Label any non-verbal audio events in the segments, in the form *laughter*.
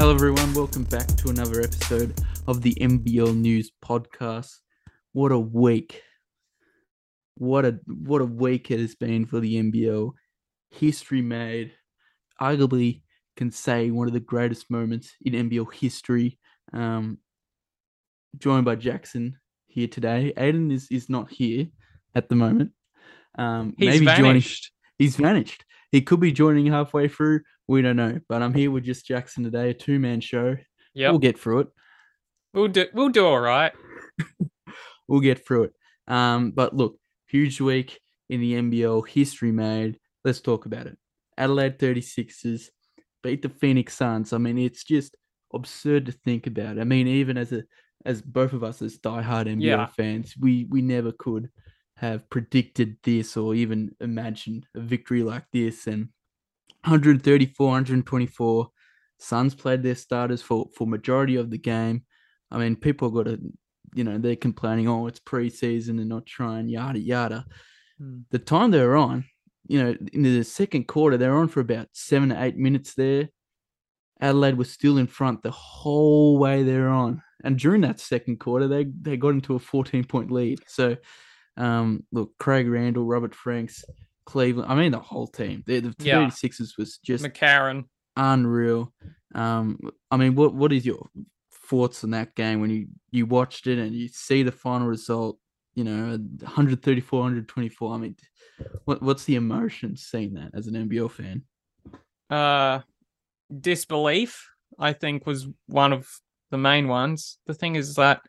Hello, everyone. Welcome back to another episode of the NBL News Podcast. What a week! What a what a week it has been for the NBL. History made. Arguably, can say one of the greatest moments in NBL history. Um, joined by Jackson here today. Aiden is is not here at the moment. Um, He's maybe joining. vanished. He's vanished. He could be joining halfway through. We don't know. But I'm here with just Jackson today, a two man show. Yeah, We'll get through it. We'll do we'll do all right. *laughs* We'll get through it. Um, but look, huge week in the NBL, history made. Let's talk about it. Adelaide 36ers beat the Phoenix Suns. I mean, it's just absurd to think about. I mean, even as a as both of us as diehard NBL Yeah. fans, we we never could have predicted this or even imagined a victory like this. And 134, 124. Suns played their starters for for majority of the game. I mean, people got to, you know, they're complaining, oh, it's preseason and not trying, yada yada. Hmm. The time they were on, you know, in the second quarter, they were on for about seven to eight minutes there. Adelaide was still in front the whole way they're on. And during that second quarter, they they got into a 14 point lead. So um look, Craig Randall, Robert Franks, Cleveland, I mean the whole team. The, the 36ers was just McCarron. unreal. Um, I mean, what what is your thoughts on that game when you you watched it and you see the final result? You know, 134, 124. I mean, what what's the emotion seeing that as an NBL fan? Uh disbelief, I think, was one of the main ones. The thing is that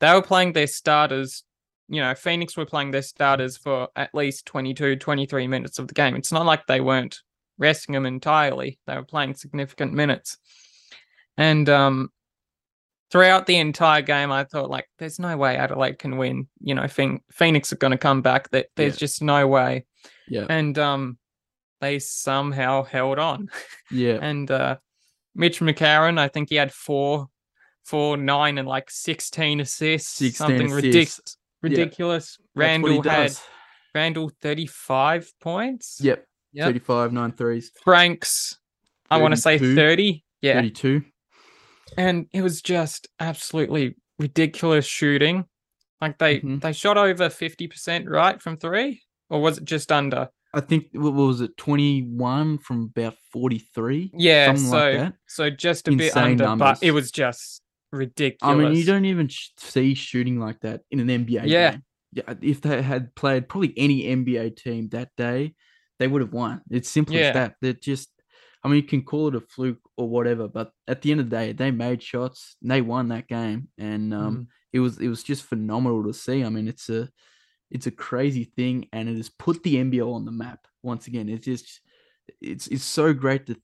they were playing their starters, you know, Phoenix were playing their starters for at least 22, 23 minutes of the game. It's not like they weren't resting them entirely. They were playing significant minutes. And um throughout the entire game, I thought like, there's no way Adelaide can win. You know, Phoenix are going to come back. That there's Yeah. just no way. Yeah, And um, they somehow held on. yeah, *laughs* And uh, Mitch McCarron, I think he had four, four, nine, and like sixteen assists. 16 something assists. ridiculous. What he Randall had does. Randall thirty-five points. Yep, Yep. 35, nine threes, Franks, I want to say thirty. Yeah, 32. and it was just absolutely ridiculous shooting. Like they Mhm. they shot over fifty percent right from three, or was it just under? I think what was it, 21 from about 43? Yeah, so like so just a bit under, numbers. but it was just ridiculous. I mean, you don't even sh- see shooting like that in an NBA Yeah. game. Yeah, if they had played probably any NBA team that day, they would have won. It's simple Yeah. as that. They're just, I mean, you can call it a fluke or whatever, but at the end of the day, they made shots. And they won that game, and um, Mm. it was it was just phenomenal to see. I mean, it's a it's a crazy thing, and it has put the NBL on the map once again. It's just it's it's so great to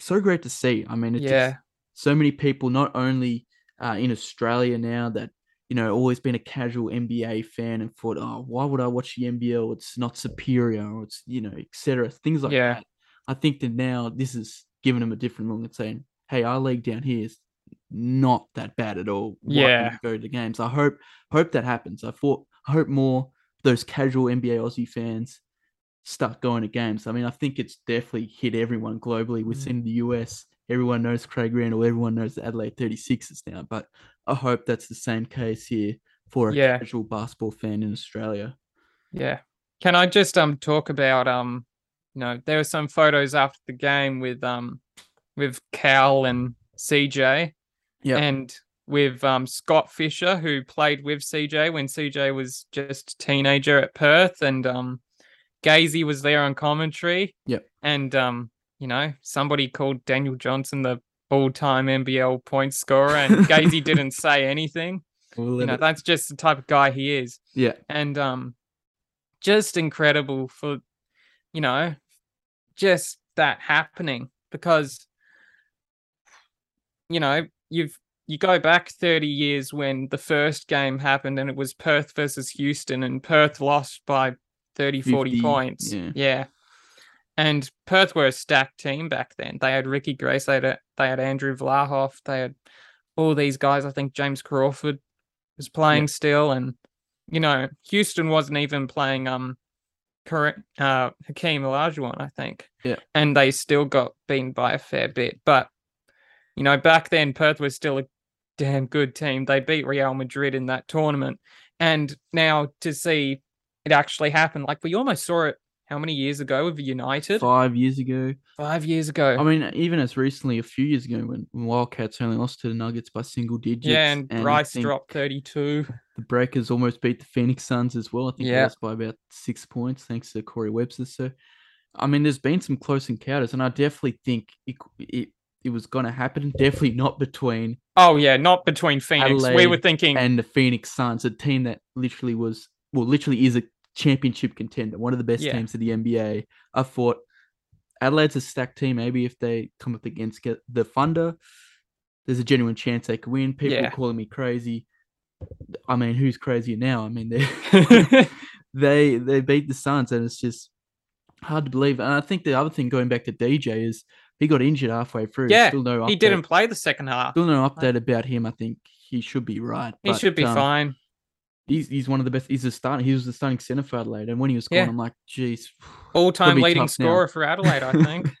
so great to see. I mean, it just, yeah, so many people, not only uh, in Australia now, that you know, always been a casual NBA fan and thought, oh, why would I watch the NBL? It's not superior, or it's you know, etc. Things like Yeah. that. I think that now this is giving them a different look and saying, hey, our league down here is not that bad at all. Why Yeah. go to the games? I hope hope that happens. I thought I hope more those casual NBA Aussie fans start going to games. I mean, I think it's definitely hit everyone globally. We've Mm. seen the US, everyone knows Craig Randall, everyone knows the Adelaide 36ers now, but I hope that's the same case here for a Yeah. casual basketball fan in Australia. yeah. Can I just um talk about um, you know, there were some photos after the game with um, with Cal and CJ, Yeah. and with um Scott Fisher who played with CJ when CJ was just a teenager at Perth, and um, Gazy was there on commentary. Yep. And um, you know, somebody called Daniel Johnson the all-time NBL point scorer, and Gazy *laughs* didn't say anything. We'll You know, it- that's just the type of guy he is. yeah. and um just incredible for you know just that happening because you know you've you go back 30 years when the first game happened and it was Perth versus Houston and Perth lost by 30 40 50, points yeah. And Perth were a stacked team back then they had Ricky Grace they had they had Andrew Vlahov they had all these guys I think James Crawford was playing still and you know, Houston wasn't even playing um current uh Hakeem Olajuwon, I think. Yeah. And they still got beaten by a fair bit. But You know, back then Perth was still a damn good team. They beat Real Madrid in that tournament. And now to see it actually happen, like we almost saw it how many years ago with United? Five years ago. Five years ago. I mean, even as recently a few years ago when, Wildcats only lost to the Nuggets by single digits. yeah, and, I Bryce dropped 32. The Breakers almost beat the Phoenix Suns as well. I think they Yeah. lost by about six points thanks to Corey Webster. So, I mean, there's been some close encounters, and I definitely think it it, it was going to happen. Definitely not between Oh, yeah, not between Phoenix. we were thinking, and the Phoenix Suns, a team that literally was well, literally is a championship contender, one of the best Yeah. teams in the NBA. I thought Adelaide's a stacked team. Maybe if they come up against the Thunder, there's a genuine chance they could win. People Yeah. are calling me crazy. I mean, who's crazier now? I mean, they *laughs* *laughs* they they beat the Suns, and it's just hard to believe. And I think the other thing going back to DJ is he got injured halfway through. Yeah, still no he didn't play the second half. Still no update about him. I think he should be right. He but, should be um, fine. He's he's one of the best. He's a starter. He was the starting center for Adelaide, and when he was gone, Yeah. I'm like, geez, All time leading tough now. scorer for Adelaide, I think. *laughs*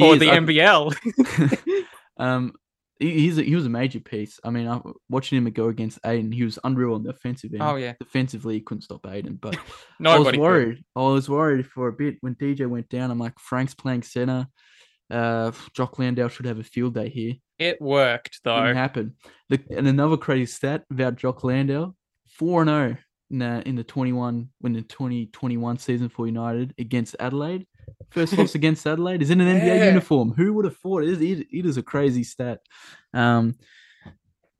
Or is. the I- NBL. *laughs* um, he, he's a, he was a major piece. I mean, I, watching him go against Aiden, he was unreal on the offensive end. Oh, yeah. defensively, he couldn't stop Aiden. But *laughs* I was could. worried. I was worried for a bit when DJ went down. I'm like, Frank's playing center. Uh, Jock Landale should have a field day here. It worked, Didn't though. happen. The, and another crazy stat about Jock Landale: four and zero in the in the 21 when the 2021 season for United against Adelaide. First *laughs* loss against Adelaide is in an NBA Yeah. uniform. Who would have thought? It is, it, it is a crazy stat. Um,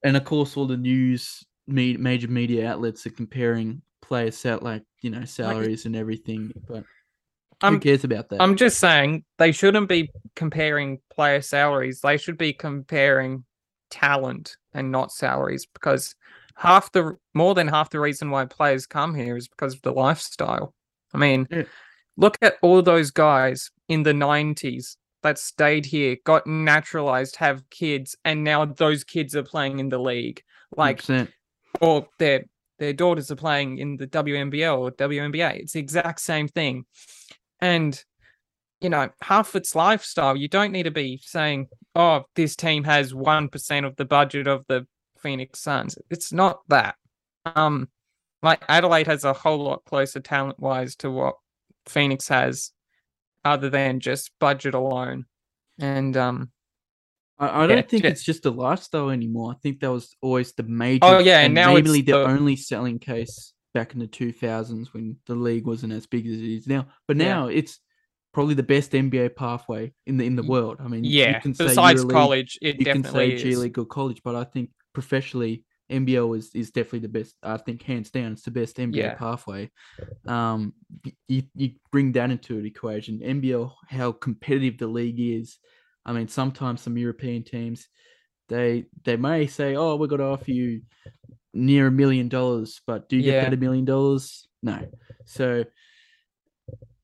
and of course, all the news, me, major media outlets are comparing players' sal- like you know salaries and everything. But who I'm- cares about that? I'm just saying they shouldn't be comparing player salaries. They should be comparing talent and not salaries because half the more than half the reason why players come here is because of the lifestyle. I mean, Yeah. look at all those guys in the 90s that stayed here, got naturalized, have kids, and now those kids are playing in the league. Like 100%. or their their daughters are playing in the WNBL or WNBA. It's the exact same thing. And you know, half its lifestyle, you don't need to be saying, "Oh, this team has 1% of the budget of the Phoenix Suns." It's not that. Um like Adelaide has a whole lot closer talent-wise to what Phoenix has other than just budget alone. And um I, I don't Yeah, think yeah. it's just a lifestyle anymore. I think that was always the major. Oh, yeah, and now it's the, the- only selling case back in the two thousands when the league wasn't as big as it is now. But Yeah. now it's probably the best NBA pathway in the in the world. I mean, yeah, you can say besides college, it you can definitely say G. League or college, but I think professionally. NBL is, is definitely the best. I think hands down, it's the best NBA Yeah. pathway. Um, you, you bring that into an equation. NBL, how competitive the league is. I mean, sometimes some European teams, they they may say, "Oh, we're going to offer you near a million dollars," but do you Yeah. get that a million dollars? No. So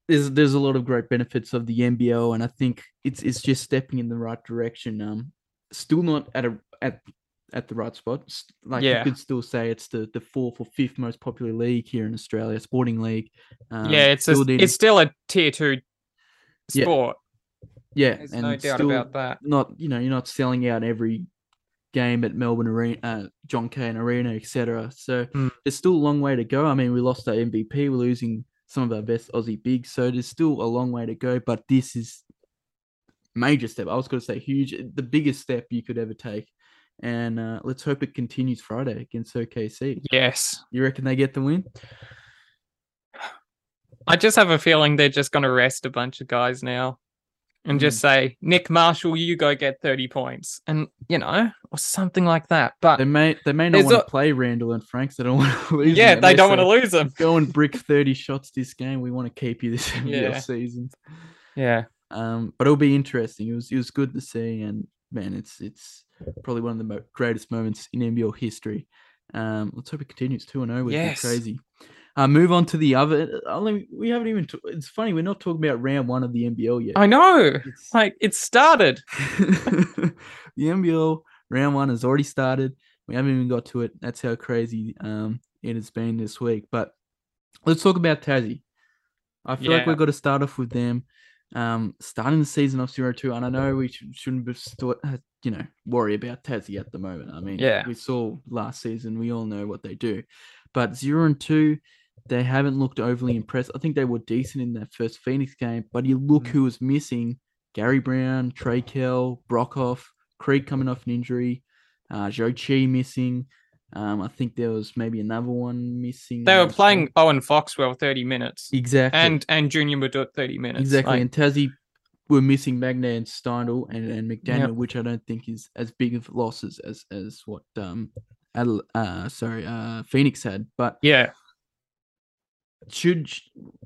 there's there's a lot of great benefits of the NBL, and I think it's it's just stepping in the right direction. Um, still not at a at at the right spot. Like Yeah. you could still say it's the the fourth or fifth most popular league here in Australia, sporting league. Um, yeah, it's still needing- it's still a tier two Yeah, sport. yeah, There's and no doubt about that. Not you know you're not selling out every game at Melbourne Arena, uh, John Cain Arena, etc. So Mm. there's still a long way to go. I mean, we lost our MVP. We're losing some of our best Aussie bigs, so there's still a long way to go. But this is major step. I was going to say huge, the biggest step you could ever take. And uh, let's hope it continues Friday against OKC. Yes. You reckon they get the win? I just have a feeling they're just going to rest a bunch of guys now and Mm. just say, Nick Marshall, you go get 30 points. And, you know, or something like that. But They may they may not want a- to play Randall and Franks. They don't want to *laughs* lose. yeah, them. they don't want to lose them. Go and brick 30 shots this game. We want to keep you this *laughs* Yeah. season. Yeah. Um, but it'll be interesting. It was it was good to see, and man, it's it's probably one of the mo- greatest moments in NBL history. Um, let's hope it continues. Two and zero would Yes. be crazy. Uh, move on to the other. Only we haven't even. T- it's funny we're not talking about round one of the NBL yet. I know. It's- Like, it started. *laughs* the NBL round one has already started. We haven't even got to it. That's how crazy um it has been this week. But let's talk about Tassie. I feel like we've got to start off with them. Um, starting the season off 0-2, and I know we sh- shouldn't be st- uh, you know worry about Tassie at the moment. I mean, Yeah. we saw last season. We all know what they do, but zero and two, they haven't looked overly impressed. I think they were decent in that first Phoenix game, but you look Mm. who was missing: Gary Browne, Trey Kell, Broekhoff, Creek coming off an injury, uh, Zhou Qi missing. Um, I think there was maybe another one missing. They were playing Owen Foxwell 30 minutes exactly and and Junior Madut 30 minutes. Exactly, Like, and Tassie were missing Magnay and Steindl and, and McDaniel, which I don't think is as big of losses as as what um Adel- uh sorry uh Phoenix had. But yeah. should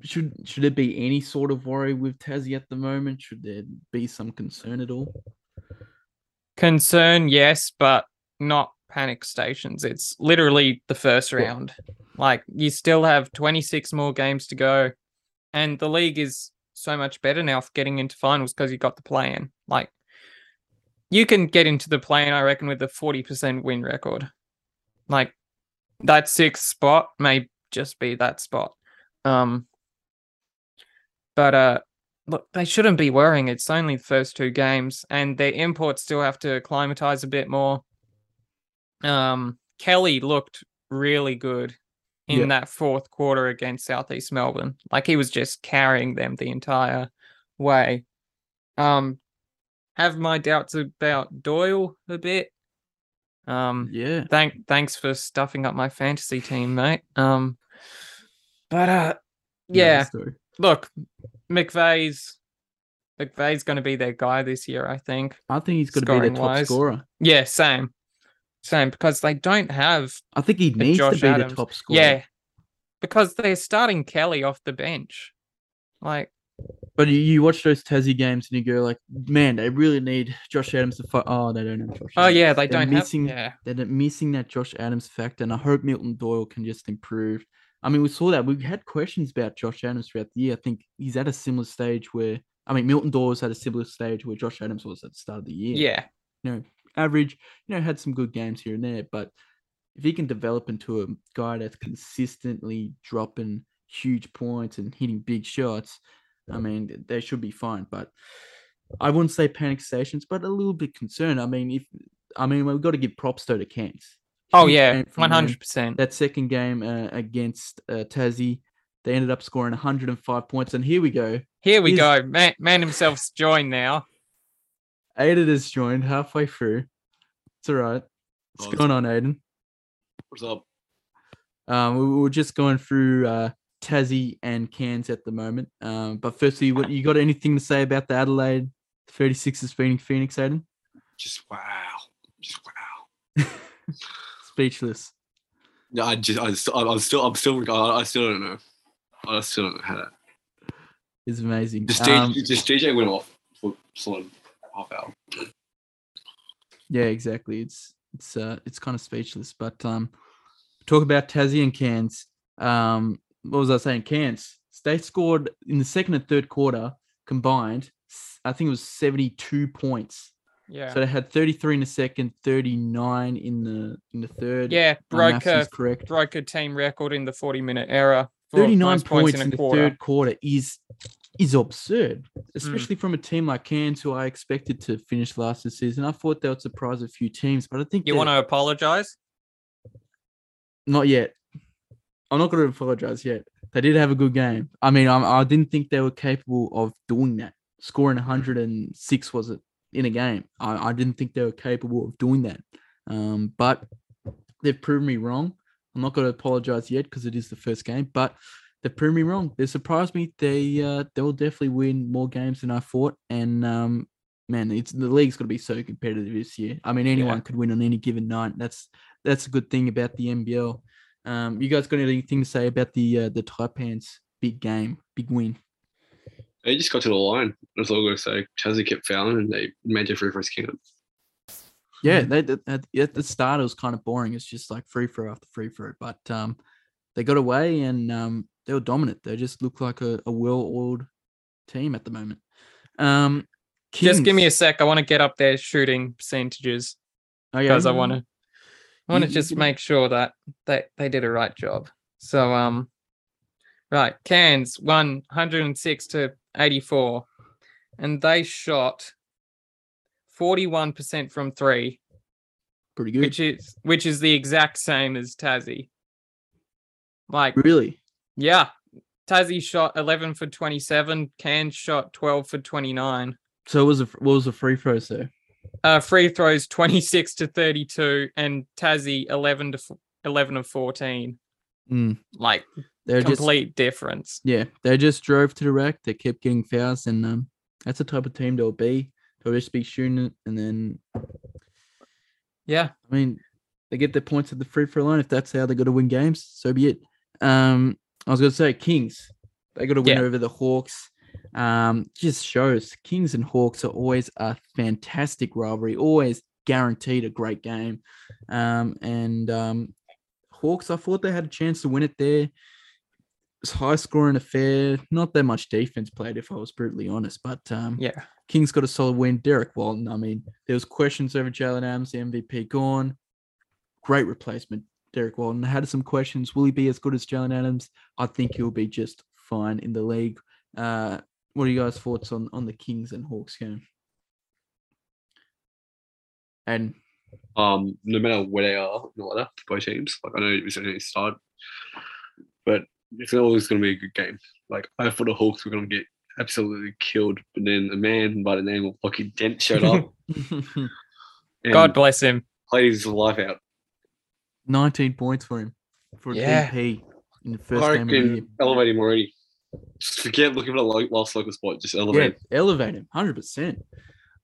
should should there be any sort of worry with Tassie at the moment? Should there be some concern at all? Concern, yes, but not panic stations. It's literally the first round. Like you still have 26 more games to go. And the league is so much better now for getting into finals because you got the play in. Like you can get into the play in, I reckon, with a 40% win record. Like that sixth spot may just be that spot. Um but uh look, they shouldn't be worrying. It's only the first two games, and their imports still have to acclimatize a bit more. Um, Kelly looked really good in Yeah. that fourth quarter against Southeast Melbourne. Like he was just carrying them the entire way. Um, have my doubts about Doyle a bit. Um, Yeah, thank thanks for stuffing up my fantasy team, mate. Um, but uh, another yeah, look, McVeigh's McVeigh's going to be their guy this year, I think. I think he's going to be their top Scoring-wise. scorer. Yeah, same, same, because they don't have I think he needs Josh to be Adams. the top scorer. yeah, because they're starting Kelly off the bench. Like, But you, you watch those Tassie games and you go like, man, they really need Josh Adams to fight. Oh, they don't have Josh. oh yeah, they They're don't missing, have. Yeah, They're missing that Josh Adams factor, and I hope Milton Doyle can just improve. I mean, we saw that we had questions about Josh Adams throughout the year. I think he's at a similar stage where I mean, Milton Doyle was at a similar stage where Josh Adams was at the start of the year. yeah, you know, average. You know, had some good games here and there, but if he can develop into a guy that's consistently dropping huge points and hitting big shots, I mean, they should be fine. But I wouldn't say panic stations, but a little bit concerned. I mean, if I mean, we've got to give props though to Cairns. Oh yeah, one hundred percent. That second game uh, against uh, Tassie, they ended up scoring 105 points, and here we go. Here we go. Man, man himself's joined now. Aiden has joined halfway through. It's all right. What's Oh, going on, Aiden? What's up? Um, we we were just going through uh, Tassie and Cairns at the moment. Um, but firstly, what you got anything to say about the Adelaide 36ers beating Phoenix, Aiden? Just wow. Just wow. *laughs* Speechless. No, I just, I still, I'm still, I'm still, I I still don't know. I still don't know how to. It's amazing. Just, Um, DJ, just DJ went off for solid half hour. yeah, exactly. It's it's uh it's kind of speechless. But um, talk about Tassie and Cairns. Um, what was I saying? Cairns. They scored in the second and third quarter combined. I think it was 72 points. Yeah, So they had 33 in the second, 39 in the in the third. yeah, broke a correct. broke a team record in the forty minute era. 39 most points, in, a the quarter. third quarter is is absurd, Mm. especially from a team like Cairns, who I expected to finish last this season. I thought they would surprise a few teams, but I think You want to apologize? not yet. I'm not going to apologize yet. They did have a good game. I mean, I, I didn't think they were capable of doing that. Scoring 106 was it in a game? I, I didn't think they were capable of doing that. Um, but they've proven me wrong. I'm not going to apologize yet because it is the first game, but they've proven me wrong. They surprised me. They uh, they will definitely win more games than I thought. And um, man, it's the league's going to be so competitive this year. I mean, anyone could win on any given night. That's that's a good thing about the NBL. Um, you guys got anything to say about the uh, the Taipans big game, big win? They just got to the line. That's all I got to say. Chazzy kept fouling and they made their free throws count. Yeah, they, they, at, at the start it was kind of boring. It's just like free throw after free throw, but um, they got away and um, they were dominant. They just look like a, a well-oiled team at the moment. Um, Just give me a sec. I want to get up their shooting percentages oh, yeah, because I want to. I want to you just make sure that they they did a right job. So um, right, Cairns one hundred and six to eighty four. and they shot 41% from three, Pretty good. which is which is the exact same as Tassie. Like, really? Yeah, Tassie shot 11 for 27, Cairns shot 12 for 29. So what was the what was the free throws there? Uh, free throws 26 to 32, and Tassie 11 to f- 11 of 14. Mm, Like they're just complete difference. yeah, they just drove to the rack. They kept getting fouls, and um, that's the type of team they'll be. They'll just be shooting it, and then Yeah, I mean, they get their points at the free throw line. If that's how they got to win games, so be it. Um, I was going to say Kings. They got to win Yeah. over the Hawks. Um, just shows Kings and Hawks are always a fantastic rivalry. Always guaranteed a great game. Um, and um, Hawks, I thought they had a chance to win it there. It's high scoring affair. Not that much defense played, if I was brutally honest. But um, yeah. Kings got a solid win. Derrick Walton, I mean, there was questions over Jalen Adams, the MVP gone. Great replacement, Derrick Walton. Had some questions. Will he be as good as Jalen Adams? I think he'll be just fine in the league. Uh, what are you guys' thoughts on on the Kings and Hawks game? And um, no matter where they are in the ladder, both teams. Like I know it was only start, but it's always going to be a good game. Like I thought the Hawks were going to get absolutely killed, but then a man by the name of Lucky Dent showed up *laughs* God bless him. played his life out. 19 points for him for a Yeah. DP in the first I game of the year. elevate him already. Just forget looking for the last local spot. Just elevate. Yeah, elevate. elevate him, hundred percent.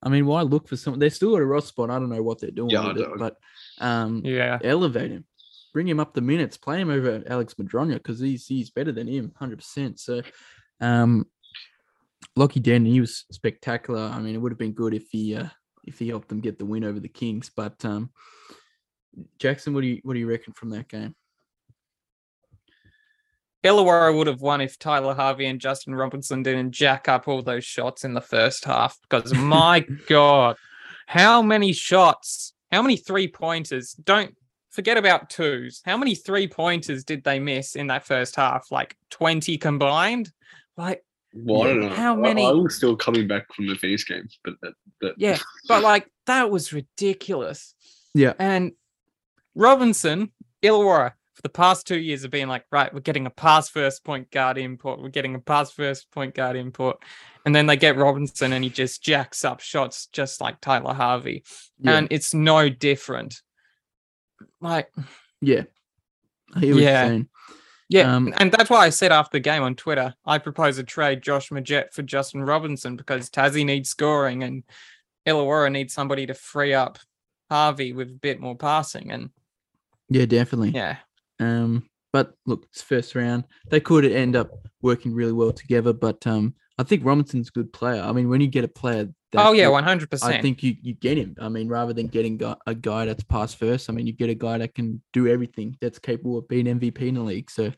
I mean, why look for someone? They're still at a roster spot. I don't know what they're doing Yeah, I with it, but um, Yeah. elevate him, bring him up the minutes, play him over Alex Mudronja because he's he's better than him, hundred percent. So, um, Lockie Den, he was spectacular. I mean, it would have been good if he uh, if he helped them get the win over the Kings. But um, Jackson, what do you what do you reckon from that game? Illawarra would have won if Tyler Harvey and Justin Robinson didn't jack up all those shots in the first half. Because *laughs* my God, how many shots, how many three pointers? Don't forget about twos. How many three pointers did they miss in that first half? Like 20 combined? Like, Well, I don't know. How many- I, was still coming back from the Phoenix game, but that, that yeah, but like that was ridiculous. Yeah. And Robinson, Illawarra, for the past two years have been like, right, we're getting a pass first point guard import. We're getting a pass first point guard import. And then they get Robinson and he just jacks up shots just like Tyler Harvey. Yeah, And it's no different. Like, yeah, I hear what Yeah. you're saying. yeah. Um, and that's why I said after the game on Twitter, I propose a trade Josh Magette for Justin Robinson because Tassie needs scoring and Illawarra needs somebody to free up Harvey with a bit more passing. And Yeah, definitely. yeah, Um, but look, it's first round. They could end up working really well together. But um, I think Robinson's a good player. I mean, when you get a player, that oh yeah, one hundred percent. I think you, you get him. I mean, rather than getting a guy that's pass first, I mean, you get a guy that can do everything. That's capable of being MVP in the league. So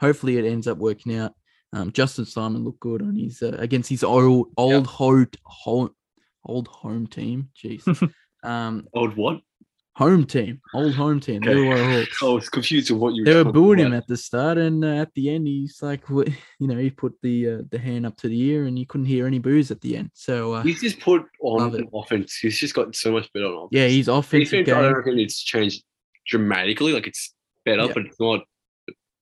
hopefully, it ends up working out. Um, Justin Simon looked good on his uh, against his old old home home old home team. Jeez, *laughs* um, old what? Home team, old home team. Okay. Illawarra Hawks I was confused with what you. they were talking booing him at the start, and uh, at the end, he's like, *laughs* you know, he put the uh, the hand up to the ear, and you couldn't hear any boos at the end. So uh, He's just put on Love it. an offense. He's just gotten so much better on offense. yeah, he's offensive Defense, I don't game, reckon it's changed dramatically. Like it's better, Yeah. but it's not.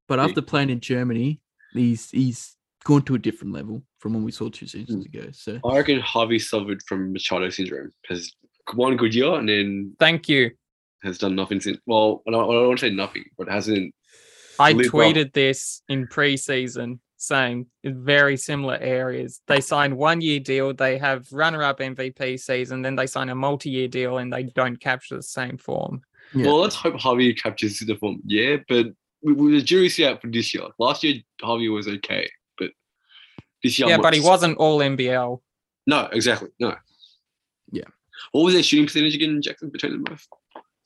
but after playing in Germany, he's he's gone to a different level from when we saw two seasons ago. So I reckon Harvey suffered from Machado syndrome. Has one good year and then Thank you. Has done nothing since. Well, I don't, want to say nothing, but hasn't. I Live up. tweeted this in preseason saying in very similar areas. They sign one year deal, they have runner up MVP season, then they sign a multi year deal and they don't capture the same form. Yeah. Well, let's hope Harvey captures the form. Yeah, but we, we, the jury's out for this year. Last year, Harvey was okay, but this year, Yeah, I'm but he wasn't all NBL. No, exactly. No. Yeah. What was their shooting percentage again, Jackson, between them both?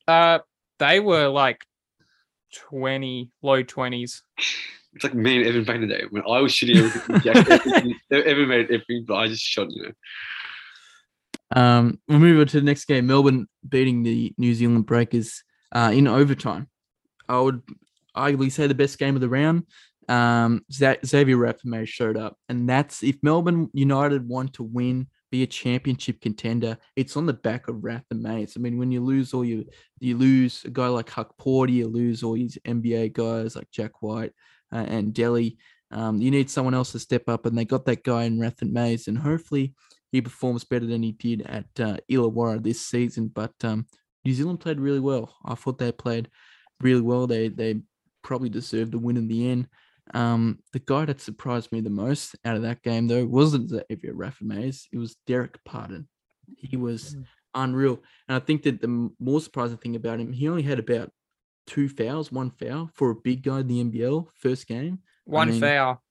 Uh they were like 20, low 20s. It's like me and Evan back in the day when I was shooting everything. Jackson, *laughs* Evan made everything, but I just shot, you know. um, we'll move on to the next game. Melbourne beating the New Zealand Breakers uh, in overtime. I would arguably say the best game of the round. um, Za- Xavier Rathan-Mayes showed up, and that's if Melbourne United want to win, be a championship contender, it's on the back of Rathan-Mayes. I mean, when you lose all your, you lose a guy like Huck Porter, you lose all these NBA guys like Jack White uh, and Delhi. Um, you need someone else to step up, and they got that guy in Rathan-Mayes, and hopefully he performs better than he did at uh, Illawarra this season. But um, New Zealand played really well. I thought they played really well. They they probably deserved a win in the end. Um, the guy that surprised me the most out of that game, though, wasn't Xavier Rathan-Mayes. It was Derek Pardon. He was Mm. unreal. And I think that the more surprising thing about him, he only had about two fouls, one foul for a big guy in the NBL first game. One mean, foul.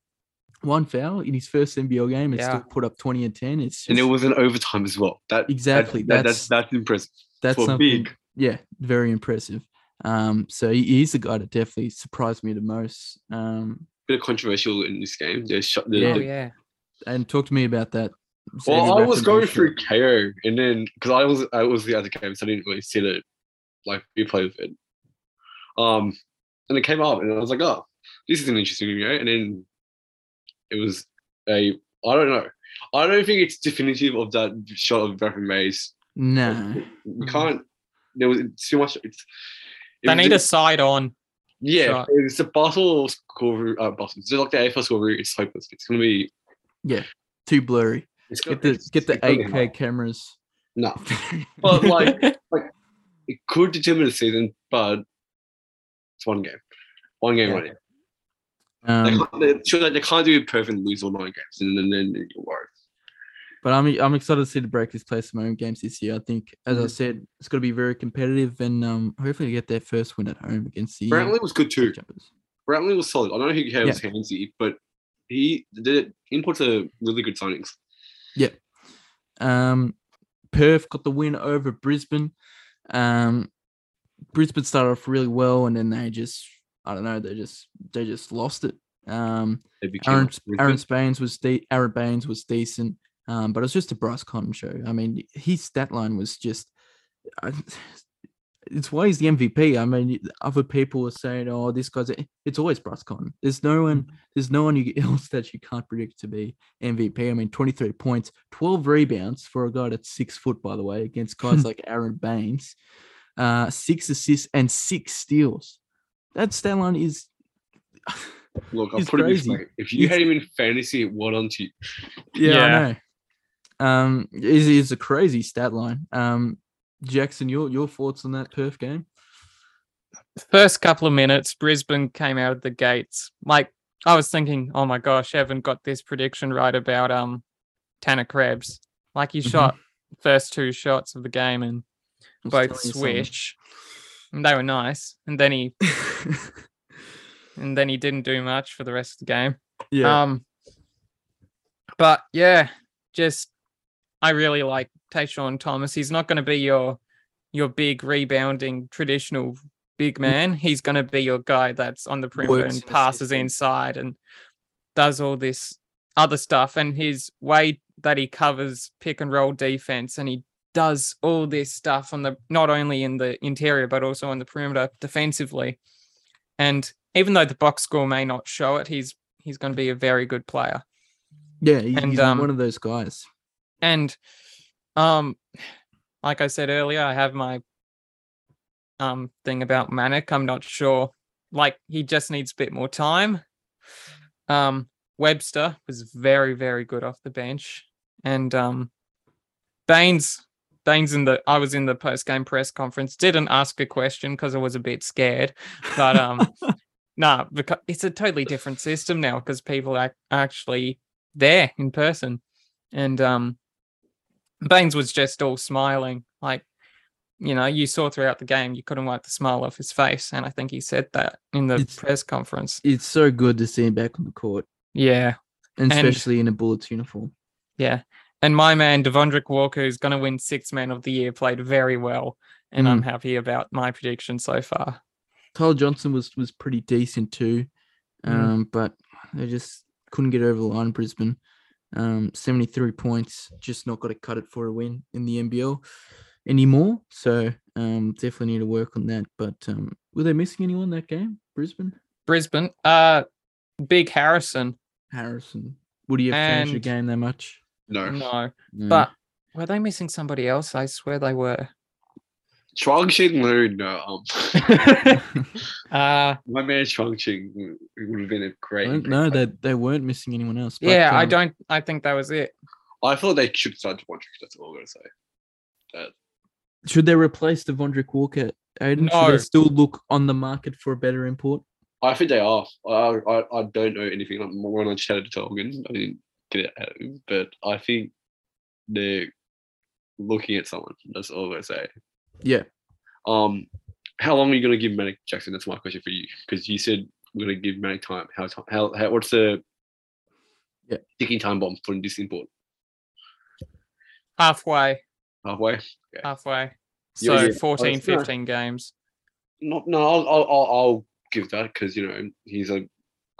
One foul in his first NBL game and Yeah. still put up 20 and 10. It's just, and it was an overtime as well. That Exactly, That, that- that's- that's that's impressive. that's for something big. yeah, very impressive. Um, so he, he's the guy that definitely surprised me the most. Um, Bit of controversial in this game. The. The, Yeah. The- yeah. and talk to me about that. well, I was going through shot. KO, and then because I was I was the other game, so I didn't really see the like replay of it. Um, and it came up, and I was like, oh, this is an interesting video. And then it was a I don't know. I don't think it's definitive of that shot of Rathan-Mayes. No, We can't. There was too much. It's. It They was need a side on. Yeah, shot. it's a Basel score route. Uh, Basel. It's like the AFL score route. It's hopeless. It's gonna be. Yeah, too blurry. It's Get the it's- get the it's 8K cameras. No, *laughs* but like like it could determine the season, but it's one game. One game Yeah. right now. They um, can't, they, sure, they, they can't do it perfect and lose all nine games, and then, then, then you're worried. But I'm I'm excited to see the Breakers play some home games this year. I think, as I Mhm. said, it's going to be very competitive, and um, hopefully get their first win at home against the uh, Brantley was good too. Jumpers. Brantley was solid. I don't know who had was handsy, but he the inputs are really good signings. Um, Perth got the win over Brisbane. Um, Brisbane started off really well, and then they just, I don't know, they just they just lost it. Um, Aaron Aaron. Spains was de- Aron Baynes was decent, um, but it was just a Bryce Cotton show. I mean, his stat line was just. I, it's why he's the MVP. I mean, other people are saying, "Oh, this guy's." It's always Bryce Cotton. There's no one. There's no one you, *laughs* else that you can't predict to be MVP. I mean, 23 points, 12 rebounds for a guy that's six foot, by the way, against guys *laughs* like Aron Baynes, uh, six assists and six steals. That stat line is. Look, *sighs* I'll He's put it this crazy. way: if you He's- had him in fantasy, what on to you? Yeah, Yeah. I know. Um, is is a crazy stat line. Um, Jackson, your your thoughts on that Perth game? First couple of minutes, Brisbane came out of the gates. Like I was thinking, oh my gosh, Evan got this prediction right about um Tanner Krebs. Like he Mhm. shot first two shots of the game and both swish. And they were nice. And then he *laughs* and then he didn't do much for the rest of the game. yeah, Um, but yeah, just I really like TaShawn Thomas. He's not going to be your your big rebounding traditional big man. He's going to be your guy that's on the perimeter Works and passes inside and does all this other stuff. And his way that he covers pick and roll defense and he does all this stuff on the not only in the interior but also on the perimeter defensively. And even though the box score may not show it, he's he's going to be a very good player. yeah, he- and, he's um, one of those guys. And um like I said earlier, I have my um thing about Manic. I'm not sure. Like he just needs a bit more time. Um Webster was very, very good off the bench. And um Baynes Baynes in the I was in the post game press conference, didn't ask a question because I was a bit scared. But um *laughs* nah, because it's a totally different system now because people are actually there in person. And um Baynes was just all smiling. Like, you know, you saw throughout the game you couldn't wipe the smile off his face. And I think he said that in the It's- press conference. It's so good to see him back on the court, Yeah. and And- especially in a Bullets uniform. Yeah. And my man, Devondrick Walker, who's going to win six man of the year, played very well. And I'm happy about my prediction so far. Tyler Johnson was was pretty decent too, Mm. um, but they just couldn't get over the line. Brisbane, um, seventy three points, just not got to cut it for a win in the NBL anymore. So um, definitely need to work on that. But um, were they missing anyone that game, Brisbane? Brisbane, uh, Big Harrison. Harrison. Would he have finished the game that much? No. No, No. but were they missing somebody else? I swear they were. Chuang Ching Lu, no. Um, *laughs* *laughs* Uh my man Chuang Ching would have been a I great. don't they they weren't missing anyone else. but, yeah, I um, don't. I think that was it. I thought they should start to watch. That's all I'm gonna say. Should they replace Devondrick Walker? Aiden? Should No. they still look on the market for a better import? I think they are. I I, I don't know anything. Like, more When I chatted to Tolkien, I didn't get it out of him, but I think they're looking at someone. That's all I'm gonna say. Yeah. Um, how long are you gonna give Manic Jackson? That's my question for you, because you said we're gonna give Manic time. How ti- how, how what's the Yeah. ticking time bomb for this import? Halfway, Halfway. halfway. So yeah. 14, Oh, yeah. 15 games. Not no. I'll I'll, I'll, I'll give that because you know he's a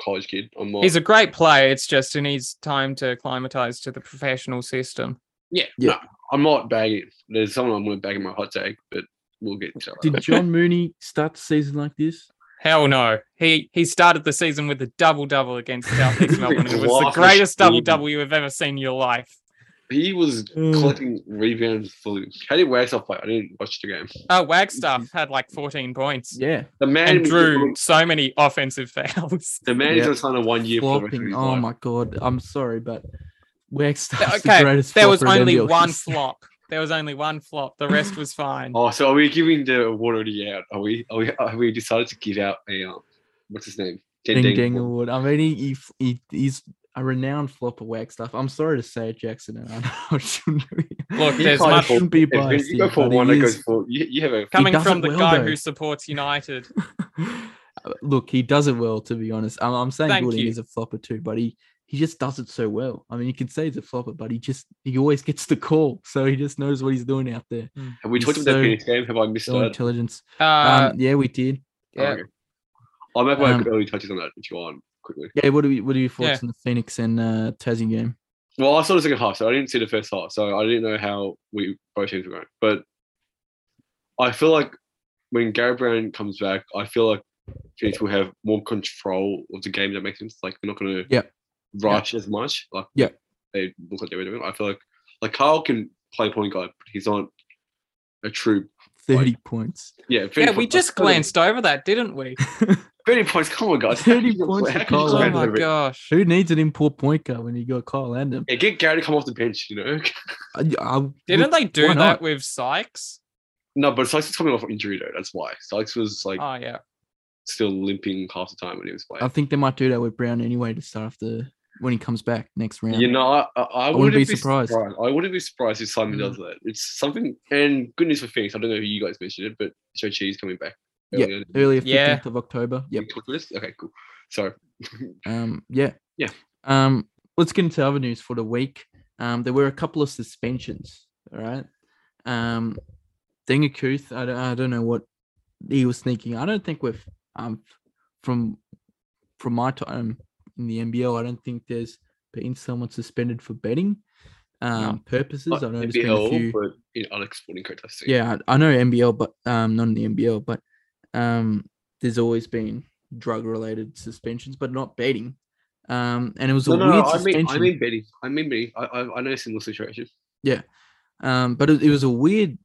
college kid. I'm not. He's a great player. It's just he needs time to acclimatize to the professional system. Yeah. Yeah. No, I'm not bagging. There's someone I'm gonna bag in my hot take, but we'll get to that. Did *laughs* John Mooney start the season like this? Hell no. He he started the season with a double double against Southeast *laughs* Melbourne. It was the greatest double double you have ever seen in your life. He was Mm. collecting rebounds fully. How did Wagstaff play? I didn't watch the game. Oh, Wagstaff had like 14 points Yeah, The man and was- drew so many *laughs* offensive fouls. The man Yeah. is on a one year for the rest of flopping. Oh life. my god, I'm sorry, but Wagstaff's the Okay, greatest. There was only NBL one history. flop. There was only one flop. The rest was fine. Oh, so are we giving the award already out? Are we? Are we? Have we decided to give out a um, what's his name? Ding Ding Ding Award. Award. I mean, he, he, he he's a renowned flopper, Wagstaff. I'm sorry to say it, Jackson. And I know I shouldn't be, Look, there's can't I much shouldn't be If biased. you go for one that goes for you, you have a coming from the well, guy though. who supports United. *laughs* Look, he does it well, to be honest. I'm, I'm saying Thank Goulding you. is a flopper too, but he he just does it so well. I mean, you can say he's a flopper, but he just he always gets the call, so he just knows what he's doing out there. Have we He's talked about so- the Phoenix game? Have I missed So that? intelligence. Uh, um, yeah, we did. Oh, yeah. okay. I'll make my Um, early touches on that if you want quickly. Yeah, what are we, what are your thoughts Yeah. on the Phoenix and uh, Tassie game? Well, I saw the second half, so I didn't see the first half, so I didn't know how we both teams were going. But I feel like when Gary Browne comes back, I feel like Phoenix will have more control of the game. That makes sense. Like they're not going to Yep. Rush as much. Like yeah, they look like they were doing. I feel like like Carl can play point guard, but he's not a true. Thirty points. Yeah, yeah, 30 we points- just glanced over that, didn't we? *laughs* Thirty points. Come on, guys. 30 *laughs* How can you points play- for how can you Kyle play Oh my gosh. Who needs an import point guard when you got Kyle Landon? Yeah, get Gary to come off the bench. You know. I, I, Didn't they do that not? with Sykes? no, but Sykes is coming off injury though. That's why Sykes was like Oh yeah. still limping half the time when he was playing. I think they might do that with Browne anyway to start off the when he comes back next round. You know, I, I, I wouldn't wouldn't be be surprised. surprised. I wouldn't be surprised if Simon Mm. does that. It's something, and good news for Phoenix. I don't know who you guys mentioned it, but Zhou Qi's coming back. Yeah, earlier. earlier Yeah. 15th of October. Yep. We talked about this? Okay, cool. So, *laughs* Um, yeah. Yeah. Um, let's get into other news for the week. Um, there were a couple of suspensions. All right. Um, Deng Acuoth, I don't, I don't know what he was thinking. I don't think we've um from from my time in the NBL, I don't think there's been someone suspended for betting um purposes. not I know there's been a NBL, few. but in other sporting codes, I see. Yeah, I know NBL, but um, not in the NBL, but um, there's always been drug-related suspensions, but not betting. Um, and it was a No, no, weird no, I mean. I mean betting. I mean betting. I, I, I know a similar situation. um, but it, it was a weird,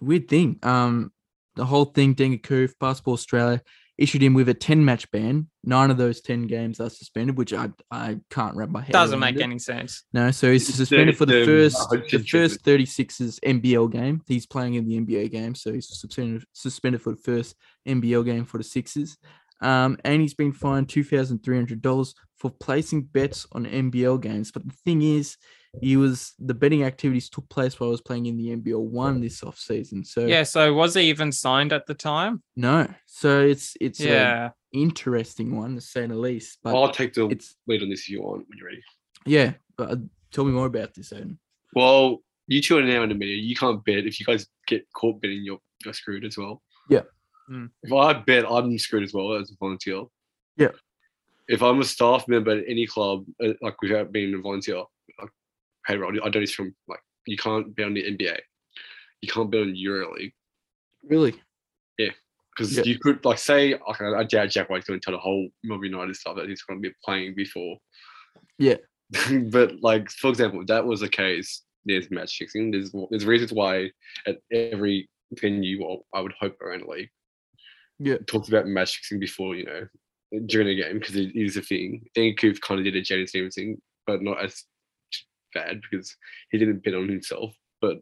weird thing. Um, the whole thing, Dengaku, Basketball Australia issued him with a 10-match ban. Nine of those 10 games are suspended, which I I can't wrap my head. Doesn't around make it. any sense. No, so he's suspended for the first the Hudson first 36's NBL game. He's playing in the NBA game, so he's suspended suspended for the first NBL game for the Sixers. Um, and he's been fined two thousand three hundred dollars for placing bets on NBL games. But the thing is, he was the betting activities took place while I was playing in the NBL one this off season. So Yeah, so was he even signed at the time? no, so it's it's Yeah. an interesting one to say the least. But I'll take the it's lead on this if you want when you're ready. yeah. But uh, tell me more about this, Aiden. Well, you two are now in the media. You can't bet. If you guys get caught betting, you're, you're screwed as well. Yeah. Mm. If I bet, I'm screwed as well as a volunteer. Yeah. If I'm a staff member at any club, uh, like without being a volunteer, like payroll, I don't from like you can't bet on the NBA. You can't bet on EuroLeague. Really? Yeah, because Yeah. you could like say okay, I doubt Jack White's going to tell the whole Melbourne United stuff that he's going to be playing before. Yeah. *laughs* but like for example, if that was the case. There's match fixing. There's there's reasons why at every venue, or I would hope around the league, Yeah. talks about match fixing before you know during the game because it is a thing. Deng Acuoth kind of did a Jaden Stevens thing, but not as bad because he didn't bet on himself. But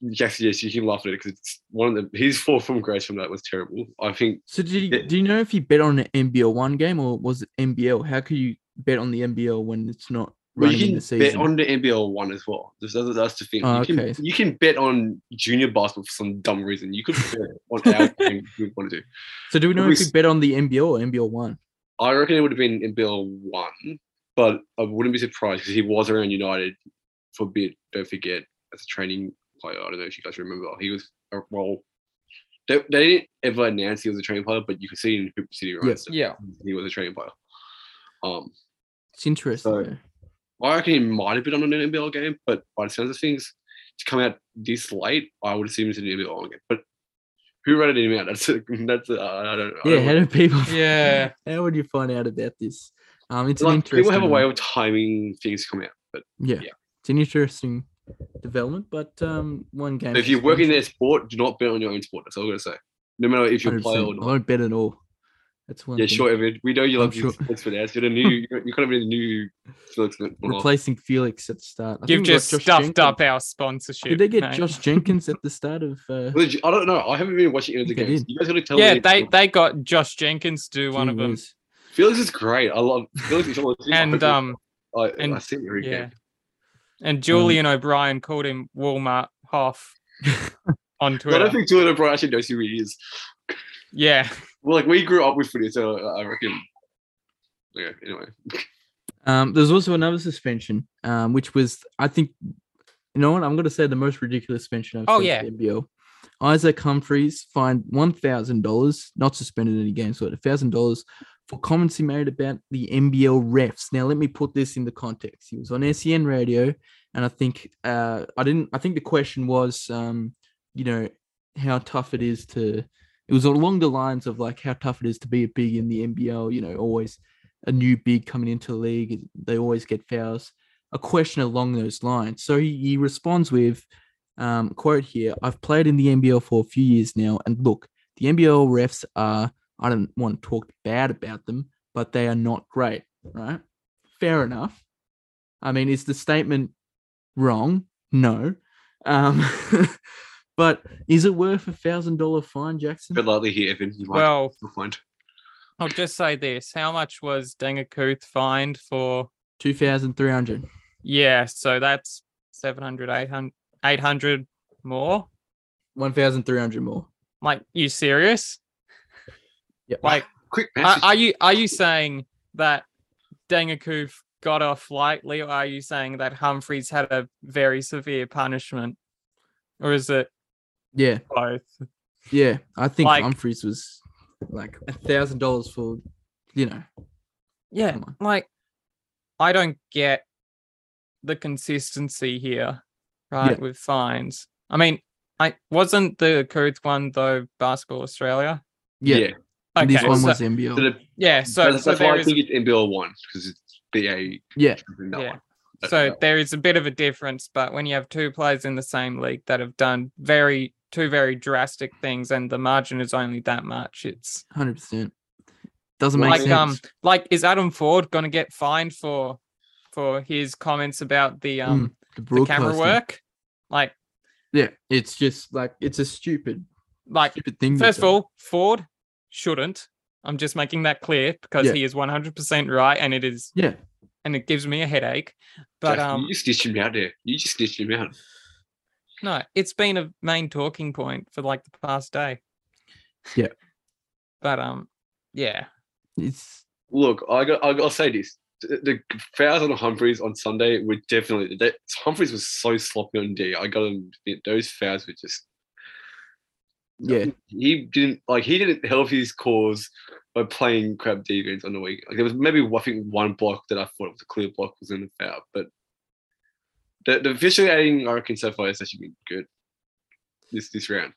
yes, yes, you can laugh at it because it's one of the his four from grace from that was terrible. I think So did you, Yeah. do you know if he bet on an NBL one game or was it NBL? How could you bet on the NBL when it's not well, running you can the season? bet on the NBL one as well. That's, that's, that's the thing. Oh, you, can, okay. you can bet on junior basketball for some dumb reason. You could bet on our *laughs* game if you want to. Do. So do we know we if he s- bet on the NBL or NBL one? I reckon it would have been NBL one, but I wouldn't be surprised because he was around United for a bit. Don't forget, as a training player. I don't know if you guys remember. He was a well. They, they didn't ever announce he was a training player, but you could see in Hooper City, right? Yeah. So Yeah. he was a training player. Um, It's interesting. So- though. I reckon he might have been on an NBL game, but by the sounds of things, to come out this late, I would assume it's an NBL game. But who rated him out? That's a, *laughs* that's a, I don't know. Yeah, don't how know. do people? Yeah. *laughs* How would you find out about this? Um, it's an Like, interesting. people have a way of timing things come out, but yeah. yeah. it's an interesting development, but um, one game. if you work in suspension, their sport, do not bet on your own sport. That's all I'm gonna say. No matter if you're a player 100%. or I not. won't bet at all. That's one. Yeah, thing. sure, Evan. We know you love sure. your sports finance. You're the new. You're, *laughs* you're kind of the new Felix. Replacing Felix at the start. I You've think we got just stuffed Jenkins. up our sponsorship. Did they get mate. Josh Jenkins at the start of? Uh, *laughs* I don't know. I haven't been watching any of the games. You guys gotta tell Yeah, me. they they got Josh Jenkins to do one of them, whiz. Felix is great. I love Felix. Is one of the- and um, I, and- I see it every yeah, game. and Julian O'Brien called him Walmart Hoff *laughs* on Twitter. I don't think Julian O'Brien actually knows who he is. Yeah, Well, like we grew up with footy, so I reckon. Yeah. Anyway, Um, there's also another suspension, um, which was I think, you know what? I'm going to say the most ridiculous suspension I've Oh, seen yeah. in the NBL. Isaac Humphreys fined one thousand dollars, not suspended any games, but thousand dollars for comments he made about the NBL refs. Now, let me put this in the context. He was on SEN radio, and I think uh, I didn't. I think the question was, um, you know, how tough it is to. It was along the lines of like how tough it is to be a big in the NBL. You know, always a new big coming into the league. They always get fouls. A question along those lines. So he, he responds with, um, quote here, I've played in the NBL for a few years now. And look, the NBL refs are, I don't want to talk bad about them, but they are not great, right? Fair enough. I mean, is the statement wrong? No. Um, *laughs* but is it worth a thousand dollar fine, Jackson? bit lightly here, Evan. You might well, find. I'll just say this: How much was Deng Acuoth fined for? Two thousand three hundred. Yeah, so that's 700, 800, 800 more. One thousand three hundred more. Like, you serious? Yep. Like, *laughs* Quick are, message. are you are you saying that Deng Acuoth got off lightly, or are you saying that Humphreys had a very severe punishment, or is it Yeah. both? Yeah, I think Like- Humphreys was like a thousand dollars for, you know, Yeah, like I don't get the consistency here, right? Yeah. With fines. I mean, I wasn't the Codes one though Basketball Australia. yeah. yeah. And Okay, this one so, was So NBL. the, yeah, so that's, so that's why there I is think it's NBL one because it's BA. Yeah, that Yeah. one. That- so that- there is a bit of a difference, but when you have two players in the same league that have done very two very drastic things and the margin is only that much, it's hundred percent. Doesn't make like sense. um like is Adam Forde gonna get fined for for his comments about the um the, the camera work? Like Yeah, it's just like it's a stupid, like stupid thing. first of all, Forde shouldn't. I'm just making that clear because Yeah. he is 100% right and it is yeah, and it gives me a headache. But Jack, um you just stitched him out there. You just stitched him out. no, it's been a main talking point for like the past day. Yeah. *laughs* But um yeah. it's Look, I got. I got. I'll say this: the, the fouls on Humphreys on Sunday were definitely. That, Humphreys was so sloppy on D. I got him. Those fouls were just. Yeah, He didn't like. He didn't help his cause by playing crap defense on the week. Like there was maybe I think one block that I thought was a clear block was in the foul, but the the officiating I reckon so far has actually been good this this round.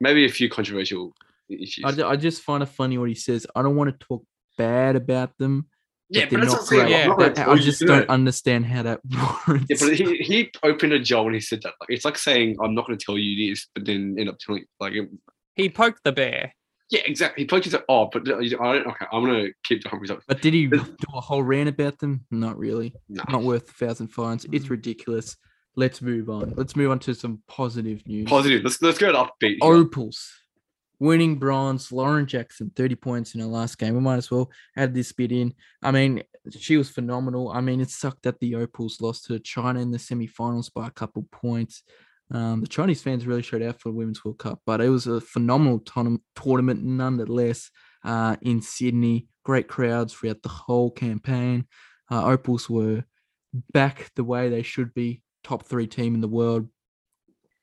maybe a few controversial issues. I, I just find it funny what he says. I don't want to talk bad about them. Yeah, but but that's not I'm saying. Yeah, I'm not gonna That- I just to do don't it. understand how that *laughs* warrants. Yeah, but he, *laughs* he opened a jaw when he said that. Like it's like saying I'm not going to tell you this, but then end up telling you. Like it, He poked the bear. yeah, exactly. He poked you oh, but I don't. Okay, I'm going to keep the conversation. But did he do a whole rant about them? Not really. No. Not worth a thousand fines. Mm-hmm. It's ridiculous. Let's move on. Let's move on to some positive news. Positive. Let's let's go to upbeat. here. Opals winning bronze. Lauren Jackson, 30 points in her last game. We might as well add this bit in. I mean, she was phenomenal. I mean, it sucked that the Opals lost to China in the semifinals by a couple points. Um, the Chinese fans really showed out for the Women's World Cup, but it was a phenomenal tourna- tournament nonetheless uh, in Sydney. Great crowds throughout the whole campaign. Uh, Opals were back the way they should be, top three team in the world.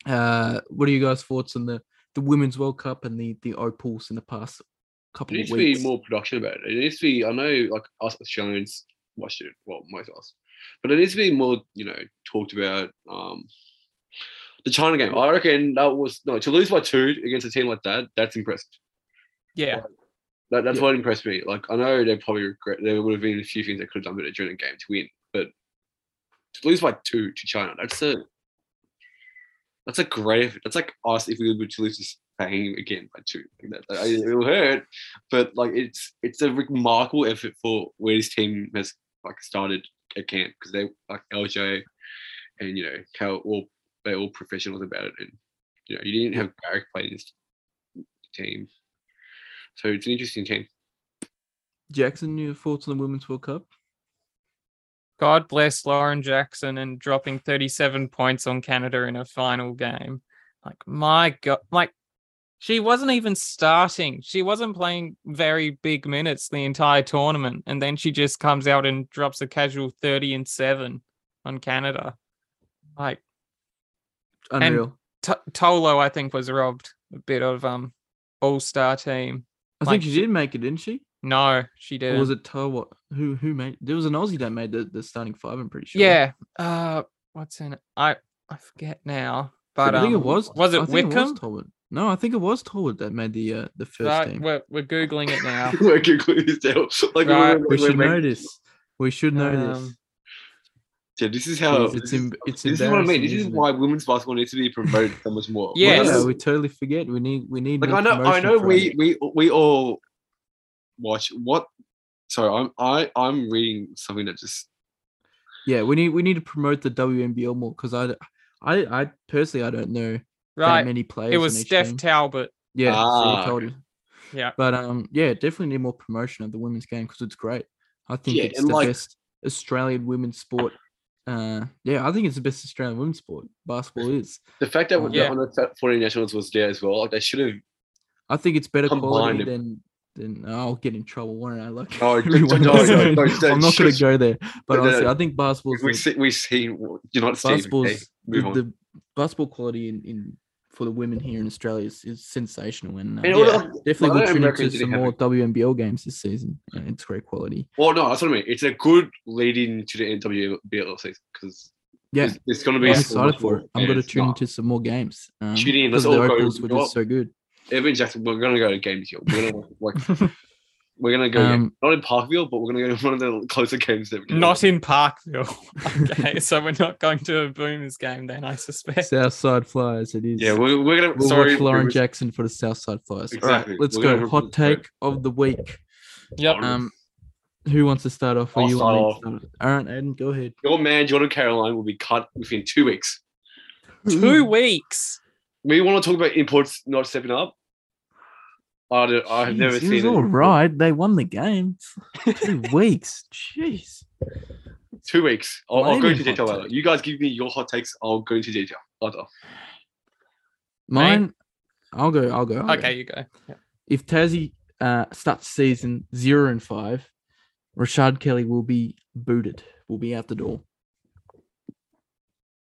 Uh, what are you guys' thoughts on the the Women's World Cup and the the Opals in the past couple There of needs to weeks? be more production about it. It needs to be. I know, like us Australians watched it. Well, most of us, but it needs to be more. You know, talked about. Um, the China game. I reckon that was no to lose by two against a team like that. That's impressive. Yeah. That, that's Yeah. what impressed me. Like I know they probably regret. There would have been a few things they could have done better during the game to win, but to lose by two to China, that's a that's a great. That's like us if we were to lose to Spain again by two. Like that, it will hurt, but like it's it's a remarkable effort for where this team has like started at camp because they like LJ and you know how all they're all professionals about it, and you know you didn't have Barrack playing this team, so it's an interesting team. Jackson, your thoughts on the Women's World Cup? God bless Lauren Jackson and dropping 37 points on Canada in a final game. Like, my God, like, she wasn't even starting. She wasn't playing very big minutes the entire tournament. And then she just comes out and drops a casual 30 and 7 on Canada. Like, Unreal. T- Tolo, I think, was robbed a bit of um all star team. I like think she she- did make it, didn't she? No, she didn't. was it Toa? Who who made? There was an Aussie that made the, the starting five. I'm pretty sure. Yeah. Uh, what's in it? I I forget now. But I think it um, was. Was I it think Wickham? was No, I think it was Toa that made the uh, the first Right, team. we're we're googling it now. *laughs* We're concluding this deal. *laughs* Like Right, we're- We we're should know making- this. We should know this. Um, Yeah, this is how. Jeez, it's this em- it's this is what I mean. This is isn't it? why women's basketball needs to be promoted so much more. Yes. Yeah, Like, we totally forget. We need we need. like I know, I know, we we we all watch what. Sorry, I'm I I'm reading something that just Yeah, we need we need to promote the WNBL more because I, I I personally I don't know that right. many players. It was Steph team. Talbot. Yeah, so we Ah, told okay. you. Yeah. But um, yeah, definitely need more promotion of the women's game because it's great. I think Yeah, it's the like- best Australian women's sport. Uh, yeah, I think it's the best Australian women's sport. Basketball is. the fact that the Yeah. on the 40 nationals was there as well. Like they should have. I think it's better quality than than. I'll get in trouble, won't I? Like *laughs* No, everyone no, no, no, I'm not going to go there, but No, no, honestly. I think basketball's We see we see you're not Steve. Okay? basketball's the, the basketball quality in, in for the women here in Australia is, is sensational and, uh, And Yeah. the- definitely I will tune into some more it. WNBL games this season. Uh, it's great quality. Well, no, that's what I mean. It's a good lead in to the NWBL season because Yeah, it's, it's going to be. I'm excited for it. I'm going to tune into some more games. Um, Tune in, let's because the all go- Opals were just so good. Evan Jackson, we're gonna go to game this. We're gonna like *laughs* we're gonna go yeah, Um, not in Parkville, but we're gonna go to one of the closer games that we can. Not in Parkville. *laughs* okay, so we're not going to a Boomers game then, I suspect. Southside Flyers, it is. Yeah, we're, we're gonna. we'll sorry, watch Lauren Boomers. Jackson for the Southside Flyers. Exactly. All right, let's We're go. Hot represent- take of the week. Yep. Um, who wants to start off? Or I'll you start want me to start? All right, Aiden, go ahead. Your man Jordan Caroline will be cut within two weeks. Two weeks. We want to talk about imports not stepping up. I, don't, I have never Jeez, seen it. Was it. all right. They won the game. Two *laughs* weeks. Jeez. Two weeks. I'll, I'll go is into detail hot later. take. You guys give me your hot takes. I'll go into detail later. Mine. I'll go. I'll go. I'll go. Okay, you go. Yep. If Tassie uh, starts season zero and five, Rashard Kelly will be booted. Will be out the door.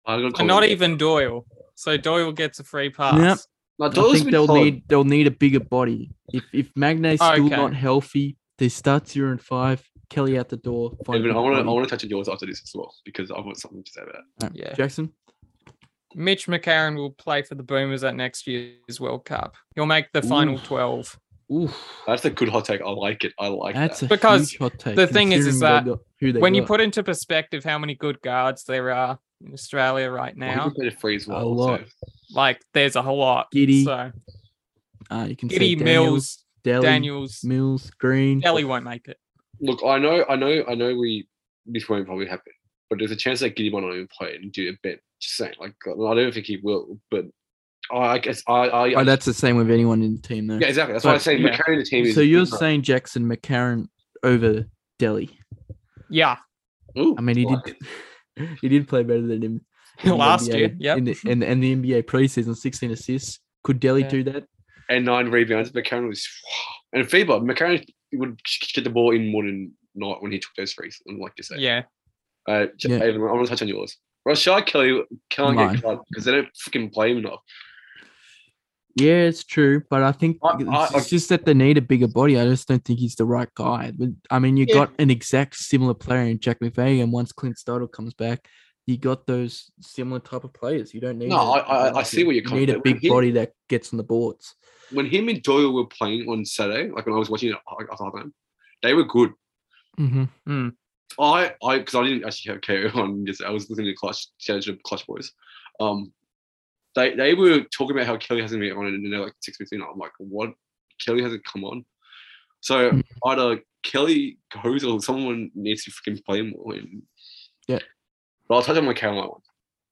I'm And not even Doyle. So Doyle gets a free pass. Yep. No, I think they'll solid. need they'll need a bigger body. If if Magnay's Oh, still okay. not healthy, they start zero and five. Kelly out the door. find a I want to. I want to touch on yours after this as well because I've got something to say about that. Alright, Yeah. Jackson. Mitch McCarron will play for the Boomers at next year's World Cup. He'll make the final Oof. 12. Oof, That's a good hot take. I like it. I like that's that. a Because huge hot take. the thing is- is that who they When you put into perspective how many good guards there are in Australia right now, can play the free as lot. so- like there's a whole lot. Giddey, So uh, you can Giddey, say Mills, Daniels, Daniels, Mills, Green. Delly won't make it. Look, I know, I know, I know. We this won't probably happen, but there's a chance that Giddey might not even play and do a bit. Just saying, like I don't think he will, but I guess I, I, Oh, that's the same with anyone in the team, though. yeah, exactly. That's why I But- say yeah. McCarron the team is. so you're is not- saying Jackson McCarron over Delly? Yeah, Ooh, I mean, he like did. it. *laughs* He did play better than him *laughs* last NBA year. Yep. In the, and, and the NBA preseason, 16 assists. Could Delly Yeah. do that? and nine rebounds. McCarron was *sighs* and FIBA. McCarron would get the ball in more than not when he took those threes. I'd like to say. Yeah. Uh, Yeah. Aidan, I want to touch on yours. Rashad Kelly can't Mine. get cut because they don't freaking play him enough. Yeah, it's true, but I think I- it's, I- it's just that they need a bigger body. I just don't think he's the right guy. I mean, you Yeah. got an exact similar player in Jack McVeigh, and once Clint Steindl comes back, you got those similar type of players. You don't need. No, a- I- I- I see where you're you need a big He- body that gets on the boards. When him and Doyle were playing on Saturday, like when I was watching it after halftime, they were good. Mm-hmm. I, I, because I didn't actually have KO *laughs* on yesterday. I was listening to Clutch, Clutch Boys. Um, they they were talking about how Kelly hasn't been on it, and they're like six fifteen. I'm like, what? Kelly hasn't come on. So Mm. either Kelly goes or someone needs to freaking play more. And, Yeah. But I'll touch on my Carolina one.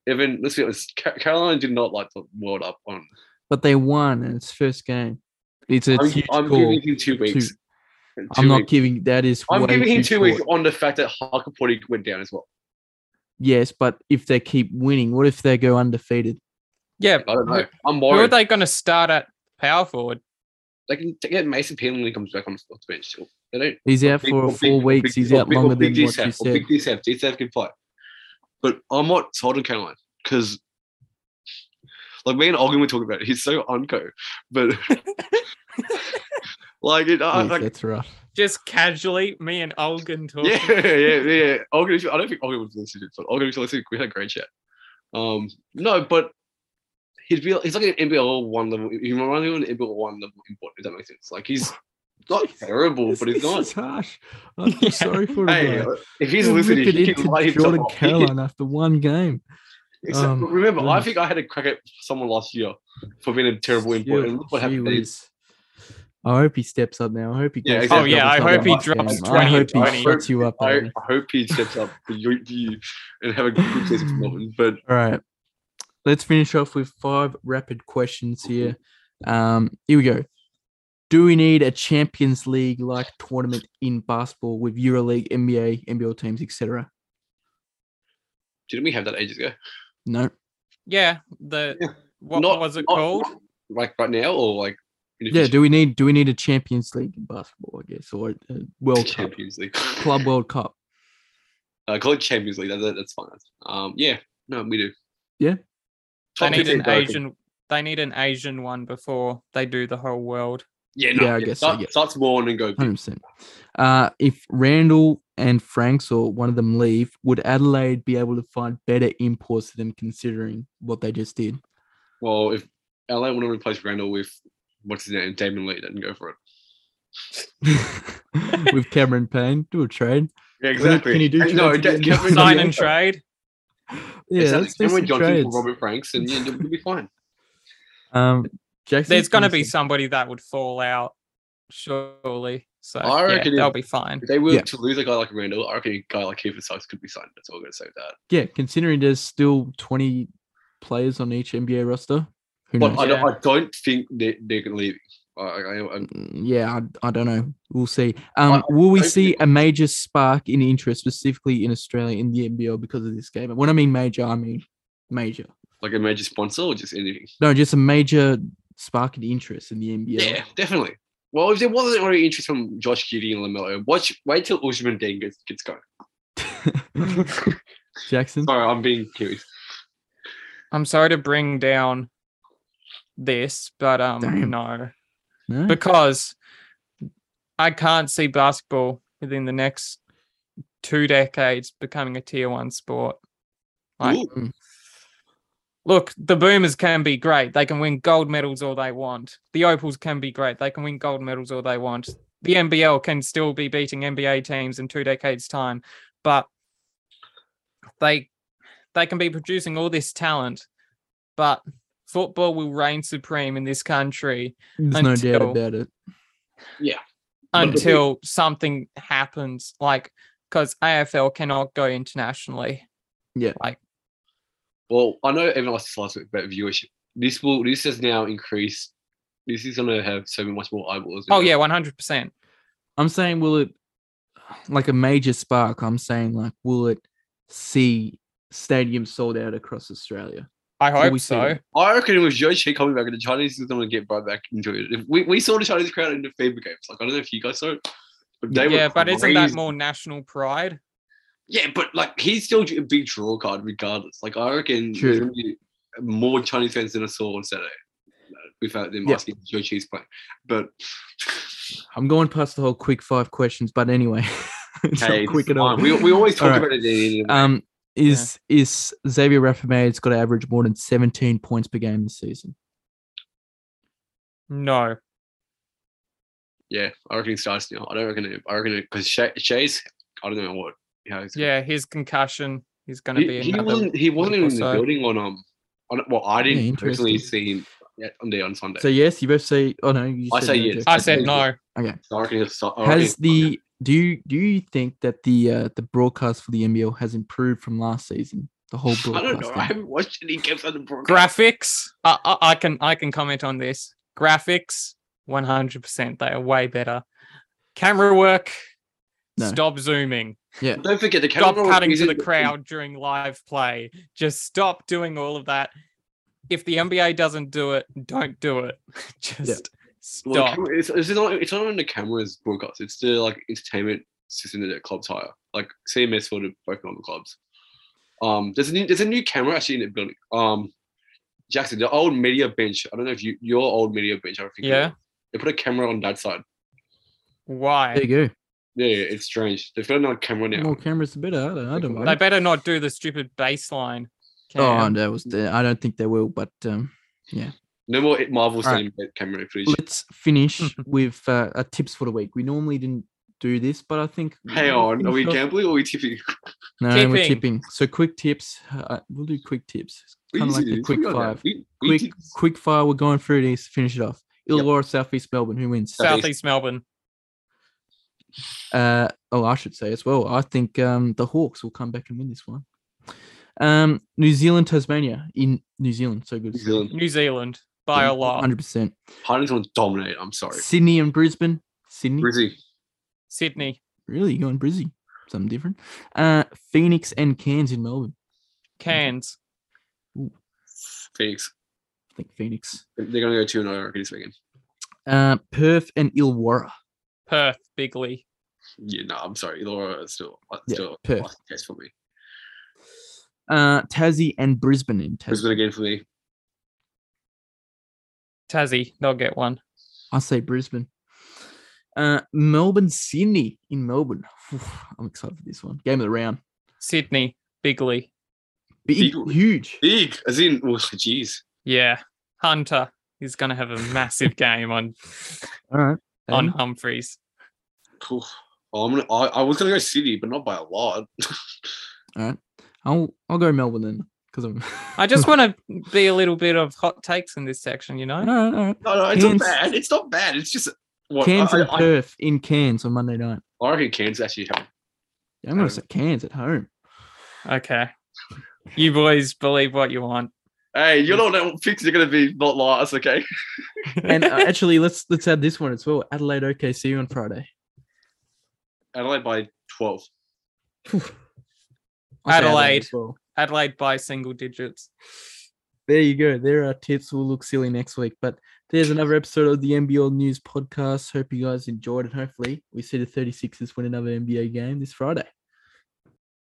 Even let's be honest, Ca- Carolina did not like the world up on. But they won, in it's first game. It's a I'm, I'm giving him two weeks. I'm Two not weeks. giving. That is. I'm giving him two weeks on the fact that Hukporti went down as well. Yes, but if they keep winning, what if they go undefeated? Yeah. I don't know. I'm Who are they going to start at power forward? They can get Mason Payne when he comes back on the off bench. Still. They don't. He's out big- for or four big- weeks. big- He's out big- longer big than what DCF, you or said. Big DCF, DCF can play. But I'm not sold on Caroline because, like me and Olgan were talking about it. He's so unco, but *laughs* like it. I, Jeez, like, that's rough. Just casually, me and Olgan *laughs* talking. yeah, yeah, yeah. Olgan, I don't think Olgan was listening, but Olgan was listening. We had a great chat. Um, no, but he'd be. He's like an NBL one level. He reminds me of an NBL one level import. If that makes sense. Like he's *laughs* not terrible, but he's This not. is harsh. I feel *laughs* Yeah. sorry for the Hey, guy. if he's They listening, he can into light himself Jordan up. He can- Caroline after one game. Except- Um, remember, I think I had a crack at someone last year for being a terrible import. And look what happened. whiz. I hope he steps up now. I hope he. Yeah, exactly. Oh, yeah, I hope he drops 20 I hope he 20. shuts you up. I, I hope he steps up for you, you and have a good *laughs* season for Melbourne. But All right. Let's finish off with five rapid questions here. Um, here we go. Do we need a Champions League like tournament in basketball with EuroLeague, NBA, NBL teams, etc.? didn't we have that ages ago? No. Yeah. The Yeah. what Not- was it not- called? not Like right now, or like Yeah. Do we need do we need a Champions League in basketball? I guess or a World Cup, Champions League, Club World Cup. *laughs* Uh, call it Champions League. That, that- that's fine. Um, yeah, no, we do. Yeah. They need an though, Asian. They need an Asian one before they do the whole world. Yeah, no, Yeah, I guess so, Start, yeah. start small and go big. Hundred percent. Uh, if Randall and Franks or one of them leave, would Adelaide be able to find better imports to them considering what they just did? Well, if LA want to replace Randall with what's his name, Damion Lee, then go for it. *laughs* With Cameron Payne, do a trade. Yeah, exactly. can you do And no, trades? Cameron- *laughs* Sign and trade. Yeah, exactly. let's do Cameron some Johnson trades. for Robert Franks, and yeah, you'll be fine. *laughs* Um, Jackson, There's going to be somebody that would fall out, surely. So I yeah, reckon it- they'll be fine. If they were Yeah. to lose a guy like Randall, I reckon a guy like Keifer Sykes could be signed. That's all I'm going to say that. Yeah, considering there's still 20 players on each NBA roster. Who But knows? I, don't, Yeah. I don't think they, they're going to leave. I, I, I, yeah, I, I don't know. We'll see. Um, I- will we see a major spark in interest, specifically in Australia in the NBL because of this game? And When I mean major, I mean major. like a major sponsor or just anything. No, just a major spark in interest in the NBL. Yeah, definitely. Well, if there wasn't already interest from Josh Giddey and Lamelo, watch wait till Ousmane Dieng gets, gets going. *laughs* *laughs* Jackson. Sorry, I'm being curious. I'm sorry to bring down this, but um, Damn. no, No? because I can't see basketball within the next two decades becoming a tier one sport. Like, Ooh. Mm. Look, the Boomers can be great. They can win gold medals all they want. The Opals can be great. They can win gold medals all they want. The NBL can still be beating NBA teams in two decades' time, but they they can be producing all this talent, but football will reign supreme in this country There's no doubt about it. Yeah. until something happens, like because AFL cannot go internationally. Yeah. Like. Well, I know everyone asked this last week about viewership. This will this has now increased. This is gonna have so much more eyeballs. Oh yeah, one hundred percent. I'm saying, will it like a major spark? I'm saying, like, will it see stadiums sold out across Australia? I Will hope we so. I reckon with Zhou Qi coming back and the Chinese is gonna get right back into it. If we, we saw the Chinese crowd in the FIBA games. Like I don't know if you guys saw it. But they were Yeah, but isn't that more national pride? Yeah, but like he's still a big draw card regardless. Like I reckon True. there's gonna be more Chinese fans than I saw on Saturday uh, without them Yeah. asking Zhou Qi's playing. But I'm going past the whole quick five questions, but anyway, *laughs* it's hey, not quick it's at all. We, we always talk Alright. about it. Anyway. Um, is is Xavier Rathan-Mayes got to average more than 17 points per game this season? No. yeah, I reckon he starts now. I don't reckon it. I reckon it because Shea, Shea's. I don't know what. How he's Yeah, his concussion He's going to he, be he wasn't. He wasn't in the so. building on um. On, well, I didn't personally see him yet on there on Sunday. So yes, you both say. Oh no, you I say yes. I said no. So I reckon he'll start. I reckon Has he'll- the do you do you think that the uh, the broadcast for the NBL has improved from last season? The whole broadcast. *laughs* I don't know. I haven't watched any games on the broadcast. Graphics. I, I, I can I can comment on this. Graphics, one hundred percent. They are way better. Camera work. No. Stop zooming. Yeah. Don't forget the camera. Stop camera cutting to the crowd during live play. Just stop doing all of that. If the NBA doesn't do it, don't do it. *laughs* Just Well, stop. camera- it's, it's not. It's not even the camera's broadcast. It's the like entertainment system that the clubs hire, like CMS for the both on the clubs. Um, there's a new there's a new camera actually in the building. Um, Jackson, the old media bench. I don't know if you your old media bench. I think. Yeah. They put a camera on that side. Why? There you go. Yeah, yeah, it's strange. They've got another camera now. More cameras, the better. I don't, I don't They They better not do the stupid baseline. Oh, cam. that was. The, I don't think they will, but um, No more Marvel Alright. same camera footage. let's finish *laughs* with uh, uh, tips for the week. We normally didn't do this, but I think. Hang on, are we finish off- gambling or are we tipping? *laughs* No, we're Tipping. tipping. So quick tips. Uh, we'll do quick tips. Kind of like the quick we got that. five. We- we Quick, did- quick fire. We're going through these. Finish it off. Illawarra, Southeast Melbourne. Who wins? Southeast. Southeast Melbourne. Uh, oh, I should say as well. I think um, the Hawks will come back and win this one. Um, New Zealand, Tasmania in New Zealand. So good. New Zealand. New Zealand by a lot. Hundred percent. Harding's going to dominate. I'm sorry. Sydney and Brisbane. Sydney. Brizzy. Sydney, Really, you going Brizzy? Something different. Uh, Phoenix and Cairns in Melbourne. Cairns, Phoenix. I think Phoenix. They're going to go 2 0 I reckon this weekend. Uh, Perth and Illawarra. Perth, Bigley. Yeah, no, I'm sorry. Laura is still, uh, Yeah, still Perth. a test for me. Uh, Tassie and Brisbane in Tassie. Brisbane again for me. Tassie, they'll get one. I say Brisbane. Uh, Melbourne, Sydney in Melbourne. I'm excited for this one. Game of the round. Sydney, Bigley. Big, Big- huge. Big, as in, oh, jeez. Yeah, Hunter is going to have a massive *laughs* game on All right. on Um, Humphreys. Cool. Oh, I'm gonna, I, I was going to go City, but not by a lot. *laughs* All right. I'll I'll go Melbourne then because I'm. I just *laughs* want to be a little bit of hot takes in this section, you know. all right, all right. No, no, it's Cairns- not bad. It's not bad. It's just what Cairns I, and I, Perth in Cairns on Monday night. I reckon Cairns actually have. Yeah, I'm going to say Cairns at home. Okay, you boys believe what you want. Hey, you know what picks are going to be not last, okay? *laughs* And uh, *laughs* actually, let's let's add this one as well. Adelaide OKC on Friday. Adelaide by 12. I'll say Adelaide. Adelaide by single digits. There you go. There are tips. We'll look silly next week. But there's another episode of the NBL News Podcast. Hope you guys enjoyed it. Hopefully, we see the 36ers win another NBA game this Friday.